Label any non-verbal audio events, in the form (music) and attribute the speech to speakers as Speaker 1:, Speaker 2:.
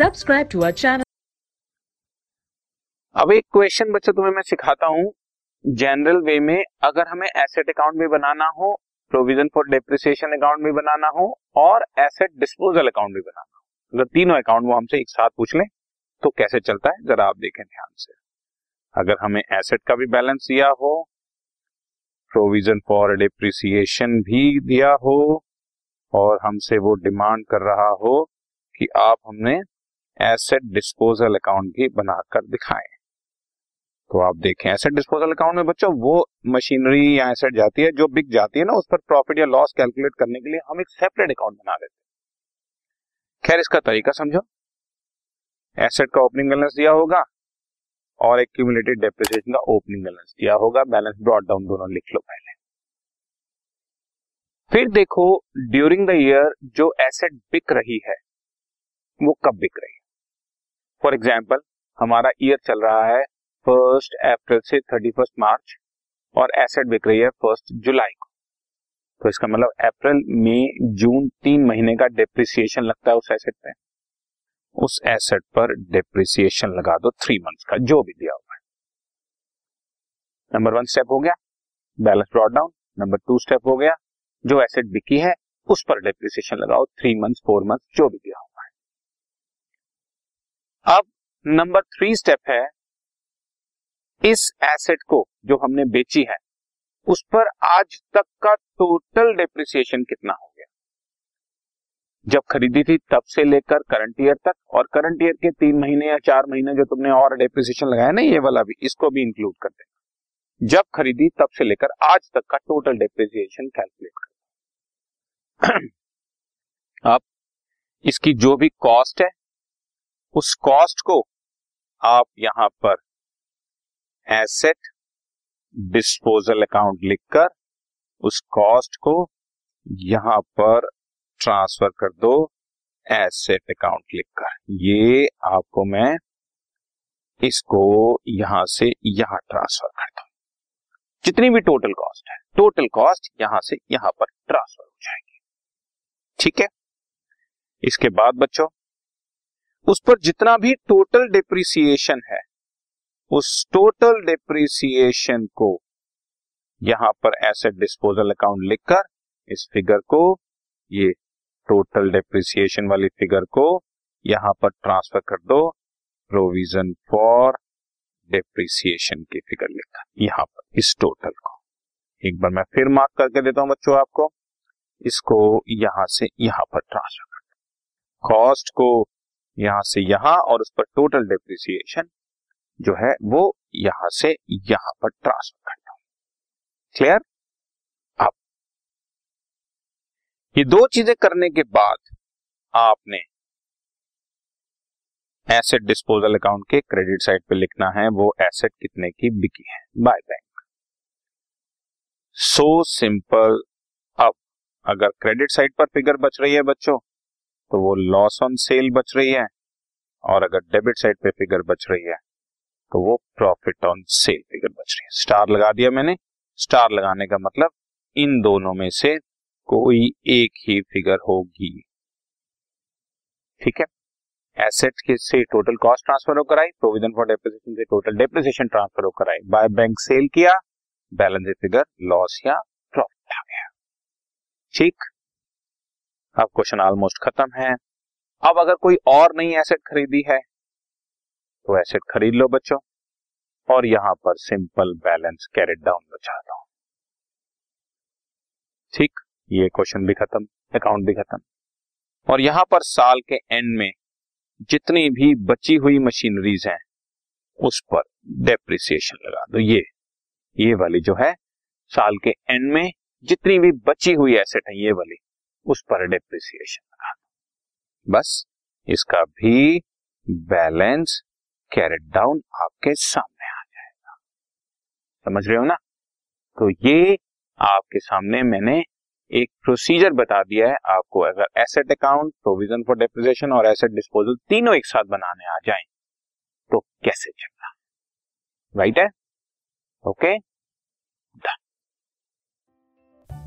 Speaker 1: subscribe to our channel.
Speaker 2: अब एक question बच्चों तुम्हें मैं सिखाता हूँ। जनरल वे में अगर हमें एसेट अकाउंट भी बनाना हो प्रोविज़न फॉर डेप्रिसिएशन अकाउंट भी बनाना हो और एसेट डिस्पोजल अकाउंट भी बनाना हो। अगर तीनों अकाउंट वो हमसे एक साथ पूछ लें तो कैसे चलता है, जरा आप देखें ध्यान से। अगर हमें एसेट का भी बैलेंस दिया हो प्रोविज़न फॉर डिप्रिसिएशन भी दिया हो, और हमसे वो डिमांड कर रहा हो कि आप हमने एसेट डिस्पोजल अकाउंट भी बनाकर दिखाएँ। तो आप देखें एसेट डिस्पोजल अकाउंट में बच्चों, वो मशीनरी या एसेट जाती है, जो बिक जाती है ना, उस पर प्रॉफिट या लॉस कैलकुलेट करने के लिए हम एक सेपरेट अकाउंट बना देते हैं। खैर, इसका तरीका समझो। एसेट का ओपनिंग बैलेंस दिया होगा और एक्यूमुलेटेड डेप्रिसिएशन का ओपनिंग बैलेंस दिया होगा। बैलेंस ब्रॉड डाउन दोनों लिख लो पहले। फिर देखो ड्यूरिंग द ईयर जो एसेट बिक रही है, वो कब बिक रही है? फॉर एग्ज़ाम्पल हमारा ईयर चल रहा है फ़र्स्ट अप्रैल से थर्टी फ़र्स्ट मार्च और एसेट बिक रही है फ़र्स्ट जुलाई को। तो इसका मतलब अप्रैल मई जून तीन महीने का डेप्रिसिएशन लगता है उस एसेट पे। उस एसेट पर डेप्रिसिएशन लगा दो थ्री मंथ्स का, जो भी दिया हुआ है। नंबर वन स्टेप हो गया balance brought down number two step हो गया, जो एसेट बिकी है उस पर डेप्रिसिएशन लगाओ थ्री मंथ्स फोर मंथ्स जो भी दिया है। अब नंबर थ्री स्टेप है इस एसेट को जो हमने बेची है, उस पर आज तक का टोटल डेप्रिसिएशन कितना हो गया? जब खरीदी थी तब से लेकर करंट ईयर तक और करंट ईयर के तीन महीने या चार महीने जो तुमने और डेप्रिसिएशन लगाया ना ये वाला भी, इसको भी इंक्लूड कर देना। जब खरीदी तब से लेकर आज तक का टोटल डेप्रिसिएशन कैलकुलेट कर (clears throat) अब इसकी जो भी कॉस्ट है उस कॉस्ट को आप यहाँ पर एसेट डिस्पोजल अकाउंट लिखकर उस कॉस्ट को यहाँ पर ट्रांसफ़र कर दो एसेट अकाउंट लिखकर। ये आपको मैं इसको यहाँ से यहाँ ट्रांसफ़र कर दो। जितनी भी टोटल कॉस्ट है टोटल कॉस्ट यहाँ से यहाँ पर ट्रांसफ़र हो जाएगी। ठीक है? इसके बाद बच्चों उस पर जितना भी टोटल डिप्रिसिएशन है, उस टोटल डिप्रिसिएशन को यहाँ पर एसेट डिस्पोजल अकाउंट लिखकर, इस फिगर को, ये टोटल डिप्रिसिएशन वाली फिगर को यहाँ पर ट्रांसफ़र कर दो प्रोविज़न फॉर डिप्रिसिएशन की फिगर लिखकर, यहाँ पर, इस टोटल को। एक बार मैं फिर मार्क करके देता हूँ बच्चों आपको, इसको यहाँ से यहाँ पर ट्रांसफ़र कर दो। कॉस्ट को यहाँ से यहाँ और उस पर टोटल डिप्रिसिएशन जो है वो यहाँ से यहाँ पर ट्रांसफ़र कर दो क्लियर अब। ये दो चीज़ें करने के बाद आपने एसेट डिस्पोजल अकाउंट के क्रेडिट साइड पे लिखना है, वो एसेट कितने की बिकी है? बाय बैंक सो सिंपल अब, अगर क्रेडिट साइड पर फिगर बच रही है बच्चों तो वो लॉस ऑन सेल बच रही है और अगर डेबिट साइड पे फिगर बच रही है तो वो प्रॉफिट ऑन सेल फिगर बच रही है। स्टार लगा दिया मैंने। स्टार लगाने का मतलब इन दोनों में से कोई एक ही फिगर होगी। ठीक है? एसेट के से टोटल कॉस्ट ट्रांसफ़र होकर आई प्रोविज़न फॉर डेप्रिसिएशन से टोटल डेप्रिसिएशन ट्रांसफ़र होकर आई। बाय बैंक सेल किया बैलेंस फिगर लॉस या प्रॉफिट आ गया। ठीक? अब क्वेश्चन ऑलमोस्ट खत्म है। अब अगर कोई और नई एसेट खरीदी है तो एसेट खरीद लो बच्चों। और यहाँ पर सिंपल बैलेंस कैरेट डाउन बचा दो ठीक, ये क्वेश्चन भी खत्म अकाउंट भी खत्म। और यहाँ पर साल के एंड में जितनी भी बची हुई मशीनरीज हैं, उस पर डेप्रिसिएशन लगा दो। ये ये वाली जो है, साल के एंड में जितनी भी बची हुई एसेट है, ये वाली। उस पर डेप्रिसिएशन लगा बस इसका भी बैलेंस कैरेट डाउन आपके सामने आ जाएगा। समझ रहे हो ना? तो ये आपके सामने मैंने एक प्रोसीजर बता दिया है। आपको अगर asset account provision for depreciation और एसेट डिस्पोजल तीनों एक साथ बनाने आ जाएँ तो कैसे चलना? राइट है? Okay okay?